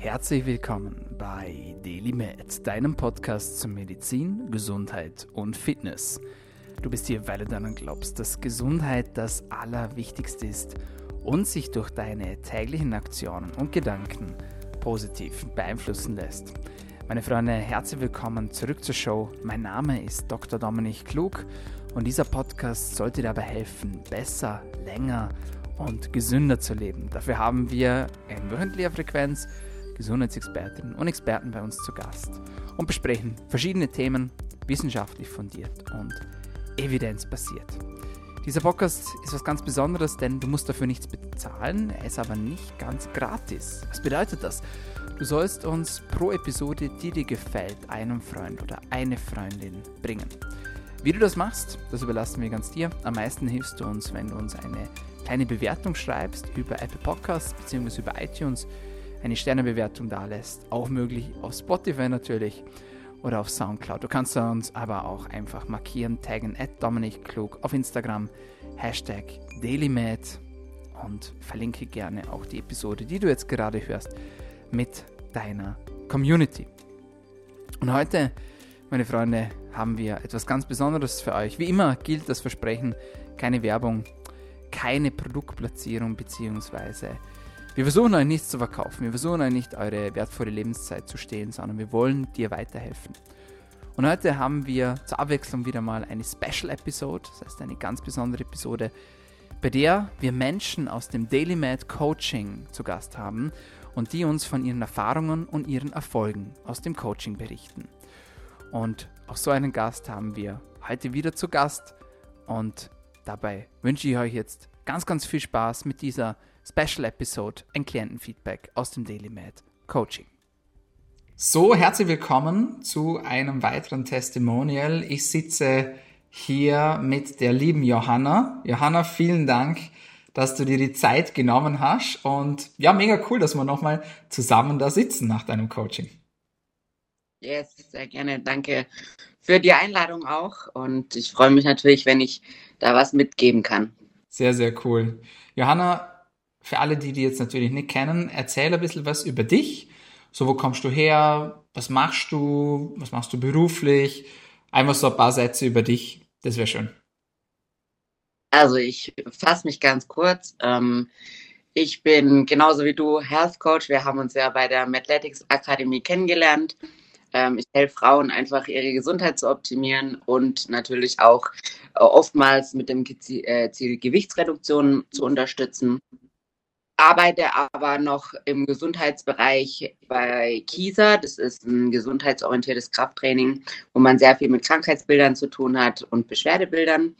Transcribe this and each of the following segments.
Herzlich willkommen bei DailyMed, deinem Podcast zu Medizin, Gesundheit und Fitness. Du bist hier, weil du daran glaubst, dass Gesundheit das Allerwichtigste ist und sich durch deine täglichen Aktionen und Gedanken positiv beeinflussen lässt. Meine Freunde, herzlich willkommen zurück zur Show. Mein Name ist Dr. Dominik Klug und dieser Podcast sollte dir dabei helfen, besser, länger und gesünder zu leben. Dafür haben wir in wöchentlicher Frequenz Gesundheitsexpertinnen und Experten bei uns zu Gast und besprechen verschiedene Themen wissenschaftlich fundiert und evidenzbasiert. Dieser Podcast ist was ganz Besonderes, denn du musst dafür nichts bezahlen, er ist aber nicht ganz gratis. Was bedeutet das? Du sollst uns pro Episode, die dir gefällt, einen Freund oder eine Freundin bringen. Wie du das machst, das überlassen wir ganz dir. Am meisten hilfst du uns, wenn du uns eine kleine Bewertung schreibst über Apple Podcasts bzw. über iTunes, eine Sternebewertung da lässt. Auch möglich auf Spotify natürlich oder auf Soundcloud. Du kannst uns aber auch einfach markieren, taggen at Dominik Klug auf Instagram, Hashtag DailyMed und verlinke gerne auch die Episode, die du jetzt gerade hörst, mit deiner Community. Und heute, meine Freunde, haben wir etwas ganz Besonderes für euch. Wie immer gilt das Versprechen, keine Werbung, keine Produktplatzierung bzw. wir versuchen euch nichts zu verkaufen. Wir versuchen euch nicht eure wertvolle Lebenszeit zu stehlen, sondern wir wollen dir weiterhelfen. Und heute haben wir zur Abwechslung wieder mal eine Special Episode, das heißt eine ganz besondere Episode, bei der wir Menschen aus dem Daily Mad Coaching zu Gast haben und die uns von ihren Erfahrungen und ihren Erfolgen aus dem Coaching berichten. Und auch so einen Gast haben wir heute wieder zu Gast und dabei wünsche ich euch jetzt ganz, ganz viel Spaß mit dieser Special Episode, ein Klientenfeedback aus dem Daily Med Coaching. So, herzlich willkommen zu einem weiteren Testimonial. Ich sitze hier mit der lieben Johanna. Johanna, vielen Dank, dass du dir die Zeit genommen hast und ja, mega cool, dass wir nochmal zusammen da sitzen nach deinem Coaching. Yes, sehr gerne. Danke für die Einladung auch. Und ich freue mich natürlich, wenn ich da was mitgeben kann. Sehr, sehr cool. Johanna, für alle, die die jetzt natürlich nicht kennen, erzähl ein bisschen was über dich. So, wo kommst du her? Was machst du? Was machst du beruflich? Einfach so ein paar Sätze über dich. Das wäre schön. Also, ich fasse mich ganz kurz. Ähm, ich bin genauso wie du Health Coach. Wir haben uns ja bei der Mathletics Akademie kennengelernt. Ähm, ich helfe Frauen einfach ihre Gesundheit zu optimieren und natürlich auch äh, oftmals mit dem äh, Ziel Gewichtsreduktion zu unterstützen. Arbeite aber noch im Gesundheitsbereich bei KISA. Das ist ein gesundheitsorientiertes Krafttraining, wo man sehr viel mit Krankheitsbildern zu tun hat und Beschwerdebildern.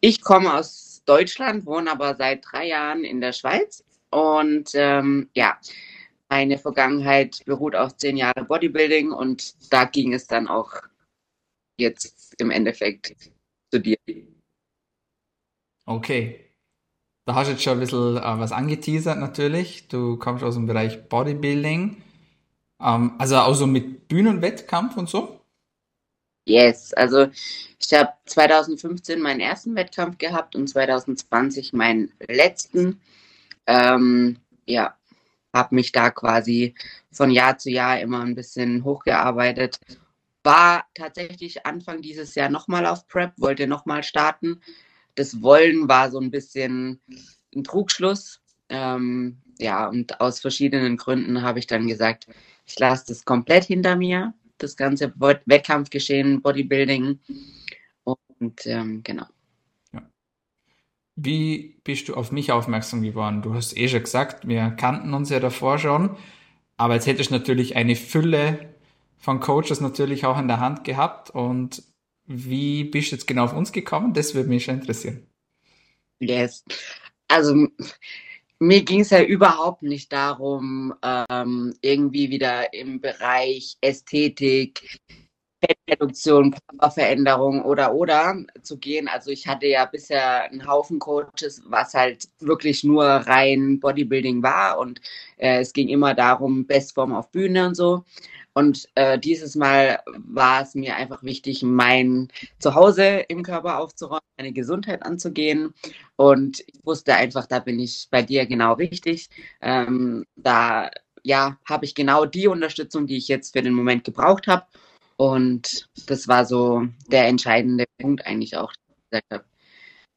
Ich komme aus Deutschland, wohne aber seit drei Jahren in der Schweiz und ähm, ja, meine Vergangenheit beruht auf zehn Jahre Bodybuilding und da ging es dann auch jetzt im Endeffekt zu dir. Okay. Da hast du jetzt schon ein bisschen äh, was angeteasert natürlich. Du kommst aus dem Bereich Bodybuilding. Ähm, also auch so mit Bühnenwettkampf und so? Yes, also ich habe 2015 meinen ersten Wettkampf gehabt und 2020 meinen letzten. Ähm, ja, habe mich da quasi von Jahr zu Jahr immer ein bisschen hochgearbeitet. War tatsächlich Anfang dieses Jahr nochmal auf Prep, wollte nochmal starten. Das Wollen war so ein bisschen ein Trugschluss. Ähm, ja, und aus verschiedenen Gründen habe ich dann gesagt, ich lasse das komplett hinter mir, das ganze Wettkampfgeschehen, Bodybuilding. Und ähm, genau. Wie bist du auf mich aufmerksam geworden? Du hast eh schon gesagt, wir kannten uns ja davor schon, aber jetzt hättest du natürlich eine Fülle von Coaches natürlich auch in der Hand gehabt und wie bist du jetzt genau auf uns gekommen? Das würde mich schon interessieren. Yes. Also mir ging es ja überhaupt nicht darum, ähm, irgendwie wieder im Bereich Ästhetik, Fettreduktion, Körperveränderung oder oder zu gehen. Also ich hatte ja bisher einen Haufen Coaches, was halt wirklich nur rein Bodybuilding war und äh, es ging immer darum, Bestform auf Bühne und so. Und äh, dieses Mal war es mir einfach wichtig, mein Zuhause im Körper aufzuräumen, meine Gesundheit anzugehen. Und ich wusste einfach, da bin ich bei dir genau richtig. Ähm, da ja, habe ich genau die Unterstützung, die ich jetzt für den Moment gebraucht habe. Und das war so der entscheidende Punkt eigentlich auch.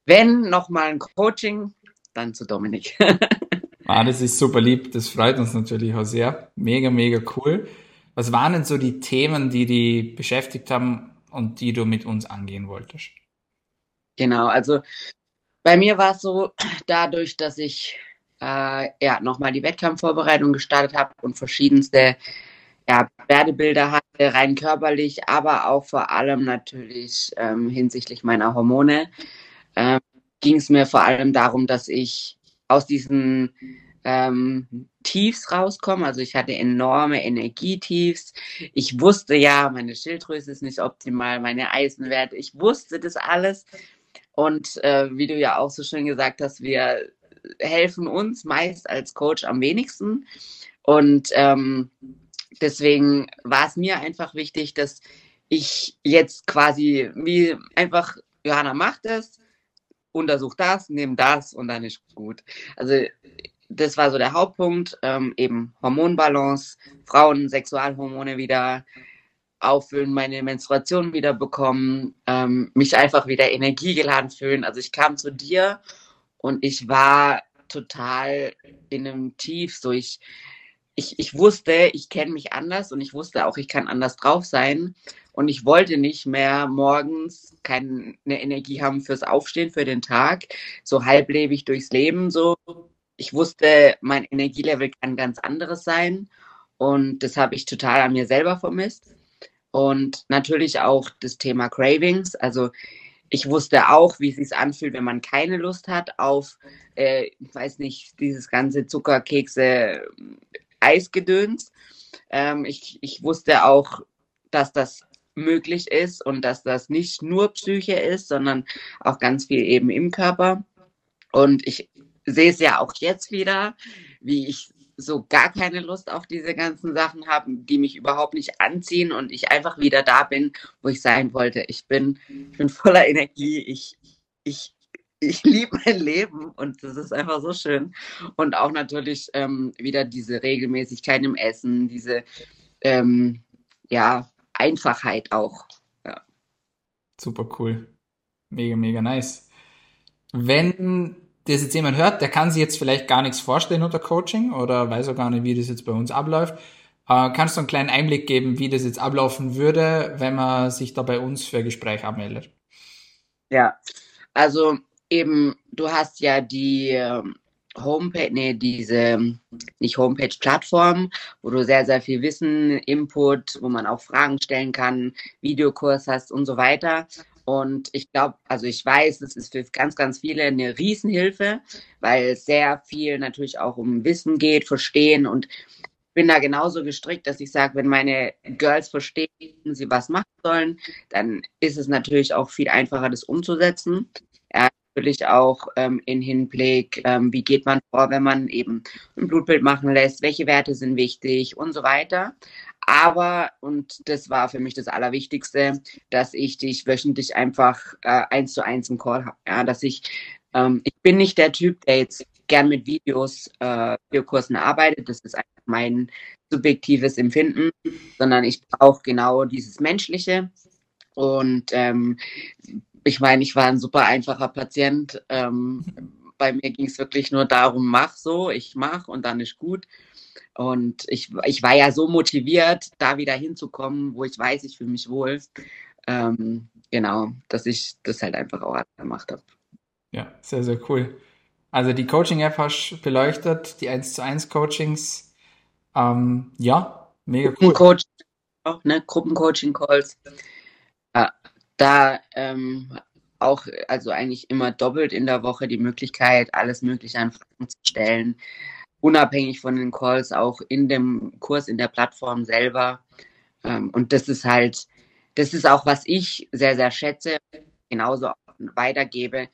Wenn nochmal ein Coaching, dann zu Dominik. ah, das ist super lieb. Das freut uns natürlich auch sehr. Mega, mega cool. Was waren denn so die Themen, die die beschäftigt haben und die du mit uns angehen wolltest? Genau, also bei mir war es so, dadurch, dass ich äh, ja nochmal die Wettkampfvorbereitung gestartet habe und verschiedenste ja, Werdebilder hatte, rein körperlich, aber auch vor allem natürlich ähm, hinsichtlich meiner Hormone, ähm, ging es mir vor allem darum, dass ich aus diesen ähm, Tiefs rauskomme. Also ich hatte enorme Energietiefs. Ich wusste ja, meine Schilddrüse ist nicht optimal, meine Eisenwerte, ich wusste das alles. Und äh, wie du ja auch so schön gesagt hast, wir helfen uns meist als Coach am wenigsten. Und ähm, deswegen war es mir einfach wichtig, dass ich jetzt quasi wie einfach, Johanna macht es, untersucht das, nehme das und dann ist gut. Also das war so der Hauptpunkt, ähm, eben Hormonbalance, Frauen, Sexualhormone wieder auffüllen, meine Menstruation wieder bekommen, ähm, mich einfach wieder energiegeladen fühlen. Also ich kam zu dir und ich war total in einem Tief, so ich, ich, ich wusste, ich kenne mich anders und ich wusste auch, ich kann anders drauf sein. Und ich wollte nicht mehr morgens keine Energie haben fürs Aufstehen, für den Tag, so halblebig durchs Leben. So, ich wusste, mein Energielevel kann ganz anderes sein. Und das habe ich total an mir selber vermisst. Und natürlich auch das Thema Cravings. Also ich wusste auch, wie es sich anfühlt, wenn man keine Lust hat auf, äh, ich weiß nicht, dieses ganze Zuckerkekse, Eisgedöns. Ähm, ich, ich wusste auch, dass das möglich ist und dass das nicht nur Psyche ist, sondern auch ganz viel eben im Körper. Und ich sehe es ja auch jetzt wieder, wie ich so gar keine Lust auf diese ganzen Sachen habe, die mich überhaupt nicht anziehen und ich einfach wieder da bin, wo ich sein wollte. Ich bin, ich bin voller Energie. Ich, ich, ich liebe mein Leben und das ist einfach so schön. Und auch natürlich ähm, wieder diese Regelmäßigkeit im Essen, diese ähm, ja, Einfachheit auch. Ja. Super cool. Mega, mega nice. Wenn das jetzt jemand hört, der kann sich jetzt vielleicht gar nichts vorstellen unter Coaching oder weiß auch gar nicht, wie das jetzt bei uns abläuft. Äh, kannst du einen kleinen Einblick geben, wie das jetzt ablaufen würde, wenn man sich da bei uns für ein Gespräch abmeldet? Ja, also eben, du hast ja die ähm, Homepage, nee, diese, nicht Homepage, Plattform, wo du sehr, sehr viel Wissen, Input, wo man auch Fragen stellen kann, Videokurs hast und so weiter. Und ich glaube, also ich weiß, es ist für ganz, ganz viele eine Riesenhilfe, weil es sehr viel natürlich auch um Wissen geht, Verstehen und bin da genauso gestrickt, dass ich sage, wenn meine Girls verstehen, sie was machen sollen, dann ist es natürlich auch viel einfacher, das umzusetzen. Ja, natürlich auch ähm, in Hinblick, ähm, wie geht man vor, wenn man eben ein Blutbild machen lässt, welche Werte sind wichtig und so weiter. Aber, und das war für mich das Allerwichtigste, dass ich dich wöchentlich einfach äh, eins zu eins im Call habe. Ja, dass ich, ähm, ich bin nicht der Typ, der jetzt gern mit Videos, äh, Videokursen arbeitet. Das ist einfach mein subjektives Empfinden, sondern ich brauche genau dieses Menschliche. Und ähm, ich meine, ich war ein super einfacher Patient. Ähm, bei mir ging es wirklich nur darum, mach so, ich mach und dann ist gut. Und ich, ich war ja so motiviert, da wieder hinzukommen, wo ich weiß, ich fühle mich wohl. Ähm, genau, dass ich das halt einfach auch gemacht habe. Ja, sehr, sehr cool. Also die Coaching-App hast du beleuchtet, die 1 zu 1 Coachings. Ähm, ja, mega cool. Coach, auch, ne? Gruppencoaching-Calls. Ja, da ähm, auch, also eigentlich immer doppelt in der Woche die Möglichkeit, alles Mögliche an Fragen zu stellen unabhängig von den Calls auch in dem Kurs, in der Plattform selber. Ähm, und das ist halt, das ist auch, was ich sehr, sehr schätze, genauso weitergebe,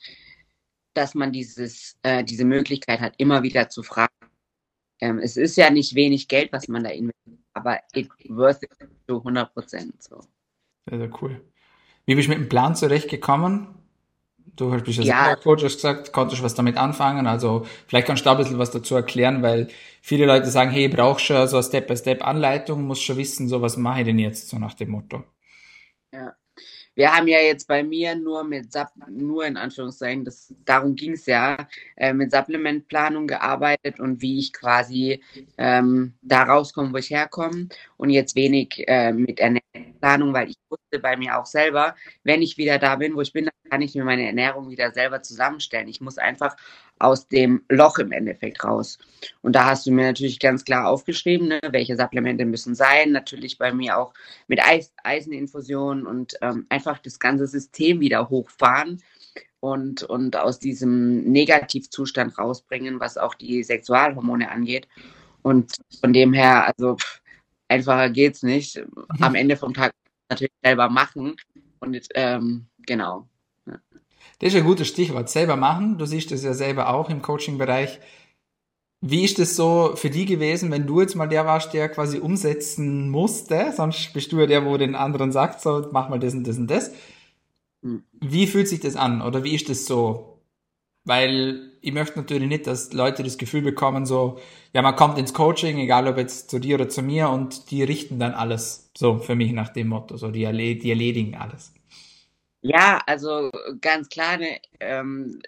dass man dieses, äh, diese Möglichkeit hat, immer wieder zu fragen. Ähm, es ist ja nicht wenig Geld, was man da investiert, aber it worth it zu 100 Prozent. So. Sehr, sehr cool. Wie bist du mit dem Plan zurechtgekommen? Du bist ja Coach, hast gesagt, konntest was damit anfangen. Also vielleicht kannst du da ein bisschen was dazu erklären, weil viele Leute sagen, hey, ich brauche schon so eine Step-by-Step-Anleitung, muss schon wissen, so was mache ich denn jetzt, so nach dem Motto. Ja. Wir haben ja jetzt bei mir nur mit Sub, nur in Anführungszeichen, das, darum ging es ja, äh, mit Supplementplanung gearbeitet und wie ich quasi ähm, da rauskomme, wo ich herkomme und jetzt wenig äh, mit Ernährungsplanung, weil ich wusste bei mir auch selber, wenn ich wieder da bin, wo ich bin, dann kann ich mir meine Ernährung wieder selber zusammenstellen. Ich muss einfach aus dem Loch im Endeffekt raus. Und da hast du mir natürlich ganz klar aufgeschrieben, ne, welche Supplemente müssen sein. Natürlich bei mir auch mit Eis, Eiseninfusion und ähm, einfach das ganze System wieder hochfahren und, und aus diesem Negativzustand rausbringen, was auch die Sexualhormone angeht. Und von dem her, also pff, einfacher geht's nicht. Am Ende vom Tag natürlich selber machen. Und ähm, genau. Das ist ein gutes Stichwort. Selber machen. Du siehst das ja selber auch im Coaching-Bereich. Wie ist das so für die gewesen, wenn du jetzt mal der warst, der quasi umsetzen musste? Sonst bist du ja der, wo den anderen sagt, so, mach mal das und das und das. Hm. Wie fühlt sich das an? Oder wie ist das so? Weil ich möchte natürlich nicht, dass Leute das Gefühl bekommen, so, ja, man kommt ins Coaching, egal ob jetzt zu dir oder zu mir, und die richten dann alles. So, für mich nach dem Motto, so, die, die erledigen alles. Ja, also ganz klar, ne, ähm,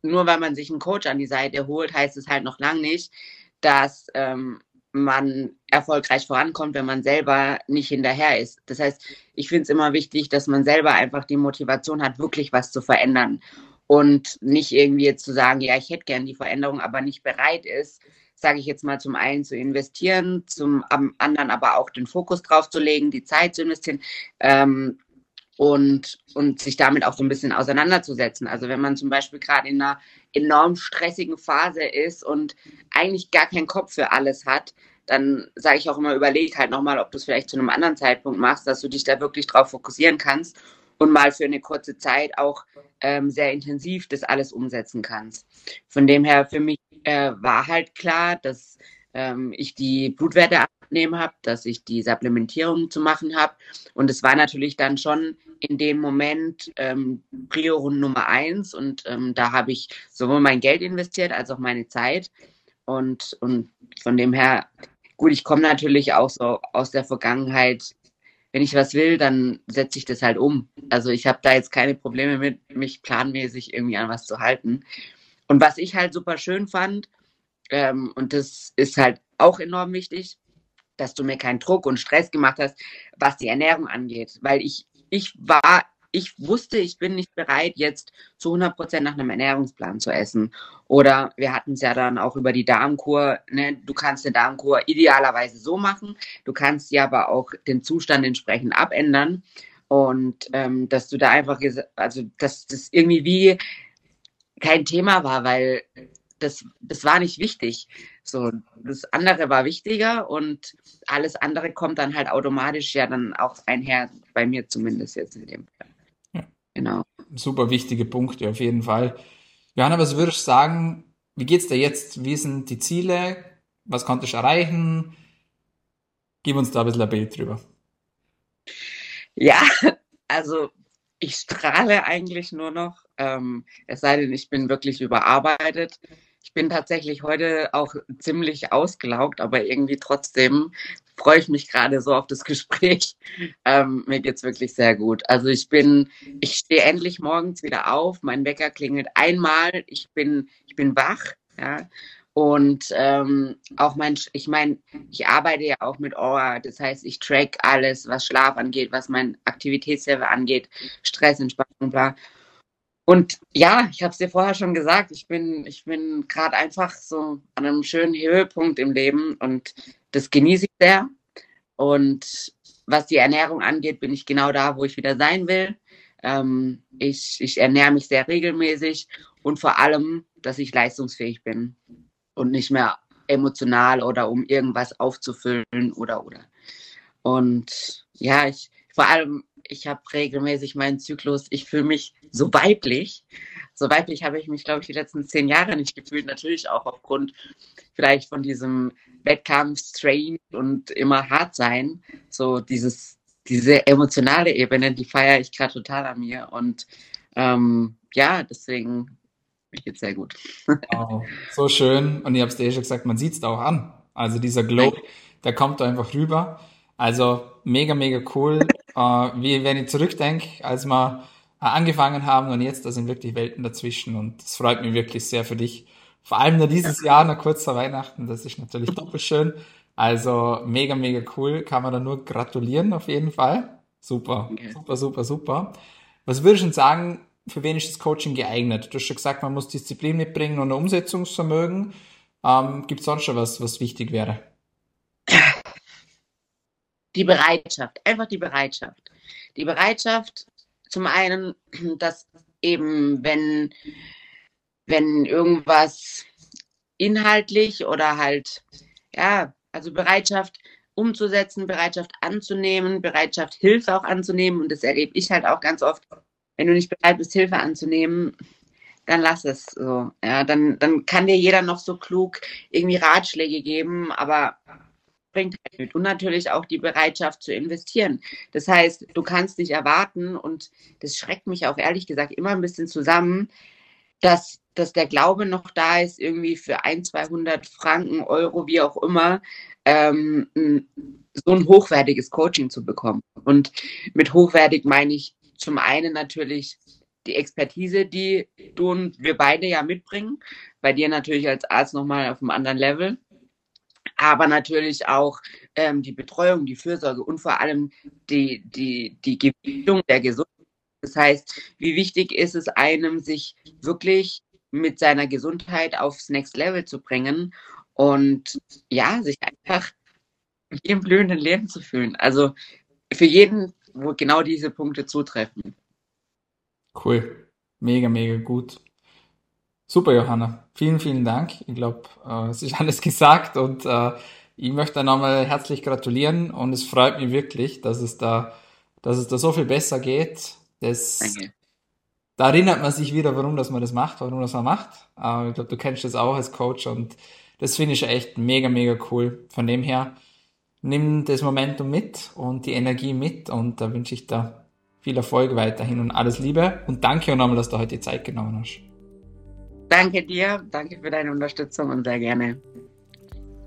nur weil man sich einen Coach an die Seite holt, heißt es halt noch lange nicht, dass ähm, man erfolgreich vorankommt, wenn man selber nicht hinterher ist. Das heißt, ich finde es immer wichtig, dass man selber einfach die Motivation hat, wirklich was zu verändern und nicht irgendwie jetzt zu sagen, ja, ich hätte gern die Veränderung, aber nicht bereit ist, sage ich jetzt mal, zum einen zu investieren, zum anderen aber auch den Fokus drauf zu legen, die Zeit zu investieren. Ähm, und, und sich damit auch so ein bisschen auseinanderzusetzen. Also wenn man zum Beispiel gerade in einer enorm stressigen Phase ist und eigentlich gar keinen Kopf für alles hat, dann sage ich auch immer, überleg halt nochmal, ob du es vielleicht zu einem anderen Zeitpunkt machst, dass du dich da wirklich drauf fokussieren kannst und mal für eine kurze Zeit auch ähm, sehr intensiv das alles umsetzen kannst. Von dem her für mich äh, war halt klar, dass ähm, ich die Blutwerte abnehmen habe, dass ich die Supplementierung zu machen habe. Und es war natürlich dann schon in dem Moment ähm, Prio Nummer eins. Und ähm, da habe ich sowohl mein Geld investiert als auch meine Zeit. Und, und von dem her, gut, ich komme natürlich auch so aus der Vergangenheit. Wenn ich was will, dann setze ich das halt um. Also ich habe da jetzt keine Probleme mit, mich planmäßig irgendwie an was zu halten. Und was ich halt super schön fand, ähm, und das ist halt auch enorm wichtig, dass du mir keinen Druck und Stress gemacht hast, was die Ernährung angeht. Weil ich, ich war, ich wusste, ich bin nicht bereit, jetzt zu 100 Prozent nach einem Ernährungsplan zu essen. Oder wir hatten es ja dann auch über die Darmkur. Ne? Du kannst eine Darmkur idealerweise so machen. Du kannst sie aber auch den Zustand entsprechend abändern. Und ähm, dass du da einfach, also dass das irgendwie wie kein Thema war, weil das, das war nicht wichtig. So, das andere war wichtiger und alles andere kommt dann halt automatisch ja dann auch einher, bei mir zumindest jetzt in dem Fall. Ja. Genau. Super wichtige Punkte auf jeden Fall. Johanna, was würdest du sagen, wie geht's dir jetzt? Wie sind die Ziele? Was konntest du erreichen? Gib uns da ein bisschen ein Bild drüber. Ja, also ich strahle eigentlich nur noch. Ähm, es sei denn, ich bin wirklich überarbeitet. Ich bin tatsächlich heute auch ziemlich ausgelaugt, aber irgendwie trotzdem freue ich mich gerade so auf das Gespräch. Ähm, mir es wirklich sehr gut. Also ich bin, ich stehe endlich morgens wieder auf, mein Wecker klingelt einmal, ich bin, ich bin wach, ja. Und ähm, auch mein, ich meine, ich arbeite ja auch mit Aura, das heißt, ich track alles, was Schlaf angeht, was mein Aktivitätslevel angeht, Stress, Entspannung, bla. Und ja, ich habe es dir vorher schon gesagt, ich bin, ich bin gerade einfach so an einem schönen Höhepunkt im Leben und das genieße ich sehr. Und was die Ernährung angeht, bin ich genau da, wo ich wieder sein will. Ähm, ich, ich ernähre mich sehr regelmäßig und vor allem, dass ich leistungsfähig bin und nicht mehr emotional oder um irgendwas aufzufüllen oder oder. Und ja, ich vor allem ich habe regelmäßig meinen Zyklus, ich fühle mich so weiblich. So weiblich habe ich mich, glaube ich, die letzten zehn Jahre nicht gefühlt. Natürlich auch aufgrund vielleicht von diesem Wettkampf-Strain und immer hart sein. So dieses, diese emotionale Ebene, die feiere ich gerade total an mir. Und Ähm, ja, deswegen mir geht's sehr gut. Wow, so schön. Und ich habe es dir eh schon gesagt, man sieht es auch an. Also dieser Glow, der kommt da einfach rüber. Also mega, mega cool. Äh, wie wenn ich zurückdenke, als wir angefangen haben und jetzt, da sind wirklich Welten dazwischen und es freut mich wirklich sehr für dich. Vor allem nur dieses Jahr, noch kurz vor Weihnachten, das ist natürlich doppelt schön. Also mega, mega cool. Kann man da nur gratulieren auf jeden Fall. Super, super, super, super. Was würdest du denn sagen, für wen ist das Coaching geeignet? Du hast schon gesagt, man muss Disziplin mitbringen und ein Umsetzungsvermögen. Ähm, Gibt es sonst schon was, was wichtig wäre? Die Bereitschaft, einfach die Bereitschaft. Die Bereitschaft, zum einen, dass eben, wenn, wenn irgendwas inhaltlich oder halt, ja, also Bereitschaft umzusetzen, Bereitschaft anzunehmen, Bereitschaft Hilfe auch anzunehmen. Und das erlebe ich halt auch ganz oft, wenn du nicht bereit bist, Hilfe anzunehmen, dann lass es so. Ja, dann, dann kann dir jeder noch so klug irgendwie Ratschläge geben, aber bringt halt mit. Und natürlich auch die Bereitschaft zu investieren. Das heißt, du kannst nicht erwarten, und das schreckt mich auch ehrlich gesagt immer ein bisschen zusammen, dass, dass der Glaube noch da ist, irgendwie für ein, 200 Franken, Euro, wie auch immer, ähm, so ein hochwertiges Coaching zu bekommen. Und mit hochwertig meine ich zum einen natürlich die Expertise, die du und wir beide ja mitbringen. Bei dir natürlich als Arzt nochmal auf einem anderen Level. Aber natürlich auch ähm, die Betreuung, die Fürsorge und vor allem die, die, die Gewichtung der Gesundheit. Das heißt, wie wichtig ist es einem, sich wirklich mit seiner Gesundheit aufs Next Level zu bringen und ja, sich einfach im blühenden Leben zu fühlen. Also für jeden, wo genau diese Punkte zutreffen. Cool. Mega, mega gut. Super, Johanna. Vielen, vielen Dank. Ich glaube, äh, es ist alles gesagt und äh, ich möchte nochmal herzlich gratulieren und es freut mich wirklich, dass es da, dass es da so viel besser geht. Das, Danke. Da erinnert man sich wieder, warum dass man das macht, warum das man macht. Äh, ich glaube, du kennst das auch als Coach und das finde ich echt mega, mega cool. Von dem her, nimm das Momentum mit und die Energie mit und da wünsche ich da viel Erfolg weiterhin und alles Liebe und danke auch nochmal, dass du heute die Zeit genommen hast. Danke dir, danke für deine Unterstützung und sehr gerne.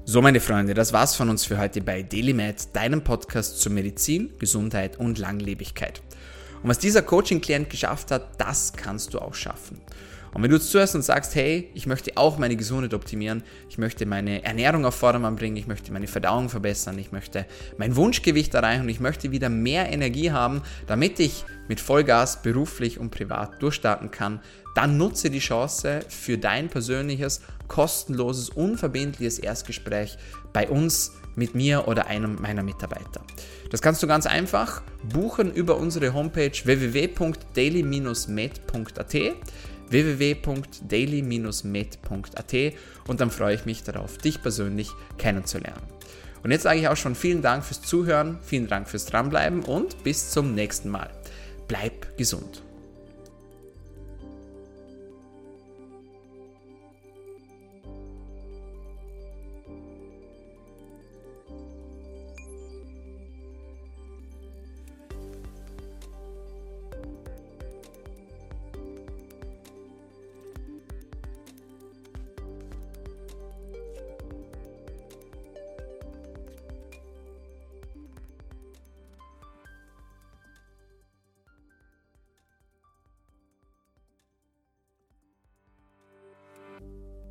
So, meine Freunde, das war's von uns für heute bei DailyMed, deinem Podcast zur Medizin, Gesundheit und Langlebigkeit. Und was dieser Coaching-Klient geschafft hat, das kannst du auch schaffen. Und wenn du jetzt zuhörst und sagst, hey, ich möchte auch meine Gesundheit optimieren, ich möchte meine Ernährung auf Vordermann bringen, ich möchte meine Verdauung verbessern, ich möchte mein Wunschgewicht erreichen und ich möchte wieder mehr Energie haben, damit ich mit Vollgas beruflich und privat durchstarten kann, dann nutze die Chance für dein persönliches, kostenloses, unverbindliches Erstgespräch bei uns mit mir oder einem meiner Mitarbeiter. Das kannst du ganz einfach buchen über unsere Homepage www.daily-med.at www.daily-med.at und dann freue ich mich darauf, dich persönlich kennenzulernen. Und jetzt sage ich auch schon vielen Dank fürs Zuhören, vielen Dank fürs Dranbleiben und bis zum nächsten Mal. Bleib gesund.